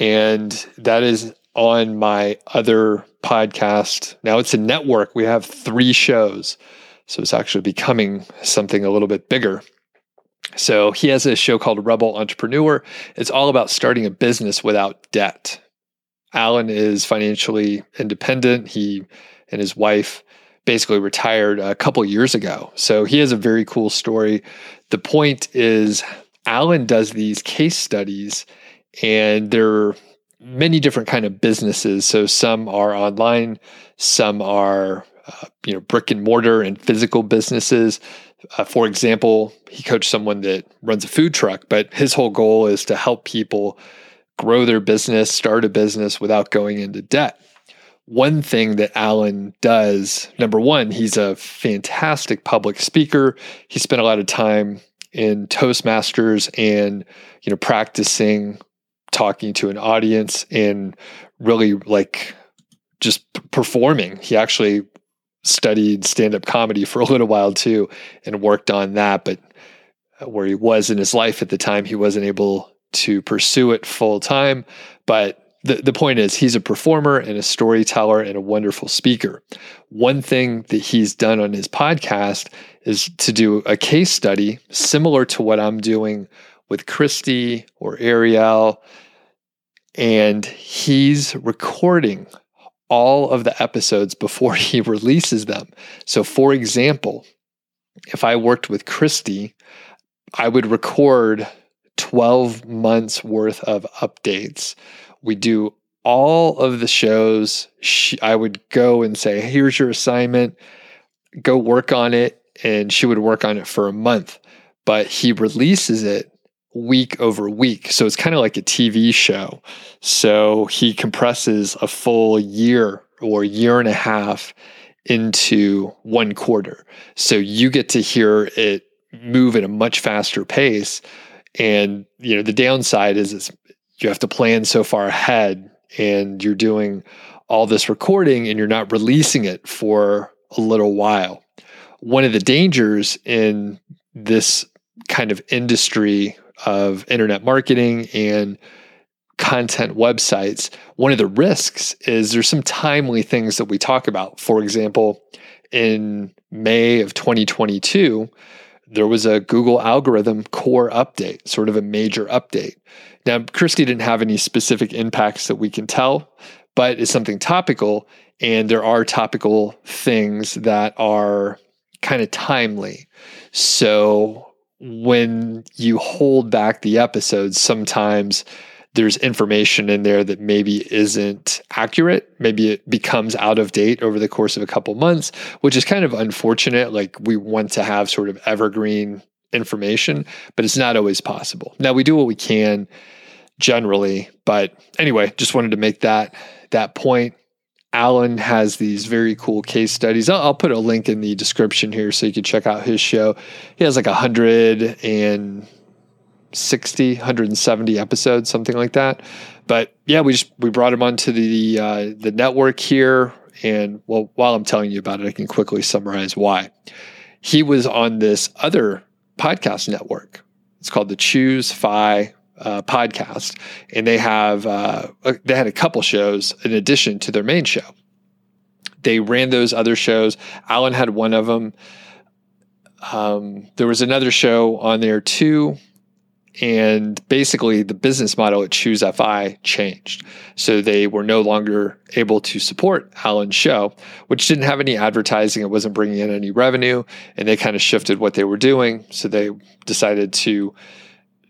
S1: And that is on my other podcast. Now it's a network. We have three shows. So it's actually becoming something a little bit bigger. So he has a show called Rebel Entrepreneur. It's all about starting a business without debt. Alan is financially independent. He and his wife basically retired a couple years ago. So he has a very cool story. The point is, Alan does these case studies, and there are many different kind of businesses. So some are online, some are uh, you know brick and mortar and physical businesses. Uh, for example, he coached someone that runs a food truck, but his whole goal is to help people grow their business, start a business without going into debt. One thing that Alan does, number one, he's a fantastic public speaker. He spent a lot of time in Toastmasters and you know practicing talking to an audience and really like just performing. He actually studied stand up comedy for a little while too and worked on that. But uh, where he was in his life at the time, he wasn't able to pursue it full time. But the, the point is, he's a performer and a storyteller and a wonderful speaker. One thing that he's done on his podcast is to do a case study similar to what I'm doing with Christy or Ariel. And he's recording all of the episodes before <laughs> he releases them. So, for example, if I worked with Christy, I would record 12 months worth of updates. We do all of the shows. She, I would go and say, here's your assignment, go work on it. And she would work on it for a month. But he releases it week over week. So it's kind of like a TV show. So he compresses a full year or year and a half into one quarter. So you get to hear it move at a much faster pace. And you know, the downside is you have to plan so far ahead and you're doing all this recording and you're not releasing it for a little while. One of the dangers in this kind of industry of internet marketing and content websites, one of the risks is there's some timely things that we talk about. For example, in May of 2022, there was a Google algorithm core update, sort of a major update. Now, Christy didn't have any specific impacts that we can tell, but it's something topical. And there are topical things that are kind of timely. So when you hold back the episodes, sometimes there's information in there that maybe isn't accurate. Maybe it becomes out of date over the course of a couple months, which is kind of unfortunate. Like we want to have sort of evergreen information, but it's not always possible. Now we do what we can generally, but anyway, just wanted to make that that point. Alan has these very cool case studies. I'll, I'll, put a link in the description here so you can check out his show. He has like a hundred and 60, 170 episodes, something like that. But yeah, we just we brought him onto the uh, the network here, and well, while I'm telling you about it, I can quickly summarize why. He was on this other podcast network. It's called the Choose Fi uh, podcast, and they have uh, they had a couple shows in addition to their main show. They ran those other shows. Alan had one of them. Um, there was another show on there too and basically, the business model at Choose FI changed. So they were no longer able to support Alan's show, which didn't have any advertising. It wasn't bringing in any revenue. And they kind of shifted what they were doing. So they decided to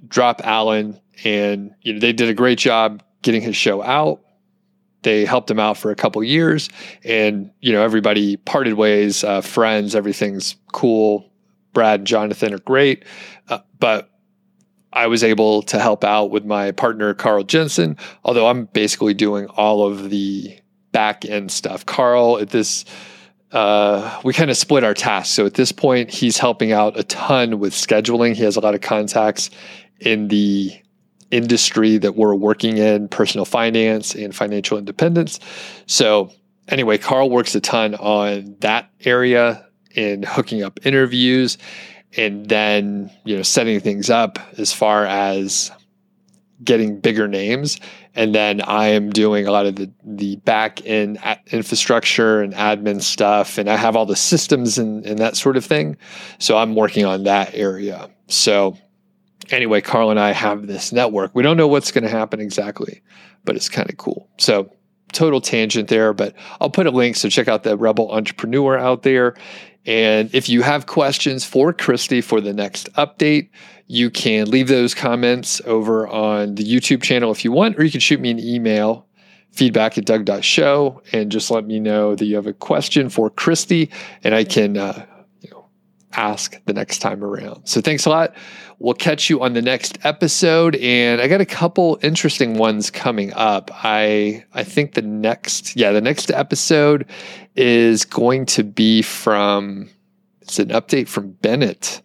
S1: drop Alan, And you know, they did a great job getting his show out. They helped him out for a couple years. And, you know, everybody parted ways, uh, friends, everything's cool. Brad and Jonathan are great. Uh, but I was able to help out with my partner, Carl Jensen, although I'm basically doing all of the back end stuff. Carl, at this, uh, we kind of split our tasks. So at this point, he's helping out a ton with scheduling. He has a lot of contacts in the industry that we're working in personal finance and financial independence. So, anyway, Carl works a ton on that area in hooking up interviews and then you know setting things up as far as getting bigger names. And then i am doing a lot of the the back end infrastructure and admin stuff. And i have all the systems and, and that sort of thing. So i'm working on that area. So anyway carl and i have this network. We don't know what's going to happen exactly but it's kind of cool. So total tangent there but i'll put a link so check out the rebel entrepreneur out there. And if you have questions for Christy for the next update, you can leave those comments over on the YouTube channel if you want, or you can shoot me an email, feedback at doug.show, and just let me know that you have a question for Christy, and I can uh, ask the next time around. So thanks a lot. We'll catch you on the next episode, and I got a couple interesting ones coming up. I I think the next yeah the next episode is going to be from it's an update from Bennett,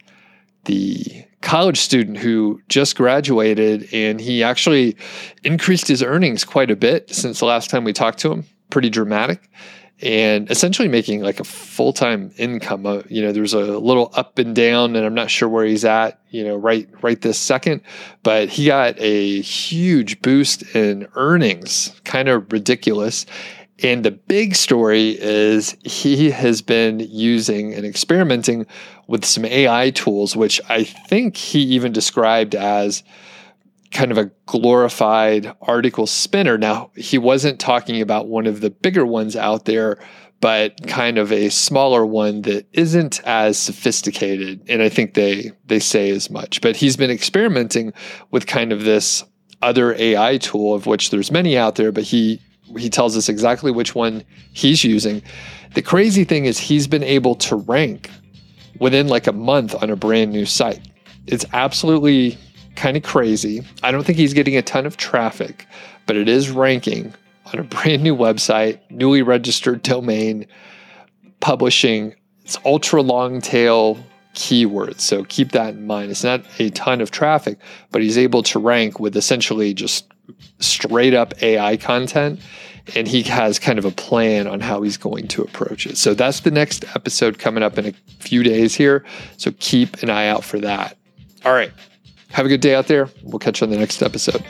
S1: the college student who just graduated, and he actually increased his earnings quite a bit since the last time we talked to him. Pretty dramatic and essentially making like a full time income. Uh, you know, there's a little up and down, and I'm not sure where he's at. You know, right right this second, but he got a huge boost in earnings, kind of ridiculous. And the big story is he has been using and experimenting with some AI tools, which I think he even described as kind of a glorified article spinner. Now, he wasn't talking about one of the bigger ones out there, but kind of a smaller one that isn't as sophisticated. And I think they they say as much. But he's been experimenting with kind of this other AI tool of which there's many out there, but he he tells us exactly which one he's using. The crazy thing is he's been able to rank within like a month on a brand new site. It's absolutely kind of crazy. I don't think he's getting a ton of traffic, but it is ranking on a <laughs> brand new website, newly registered domain, publishing it's ultra long tail keywords. So keep that in mind. It's not a ton of traffic, but he's able to rank with essentially just straight up AI content. And he has kind of a plan on how he's going to approach it. So that's the next episode coming up in a few days here. So keep an eye out for that. All right. Have a good day out there. We'll catch you on the next episode.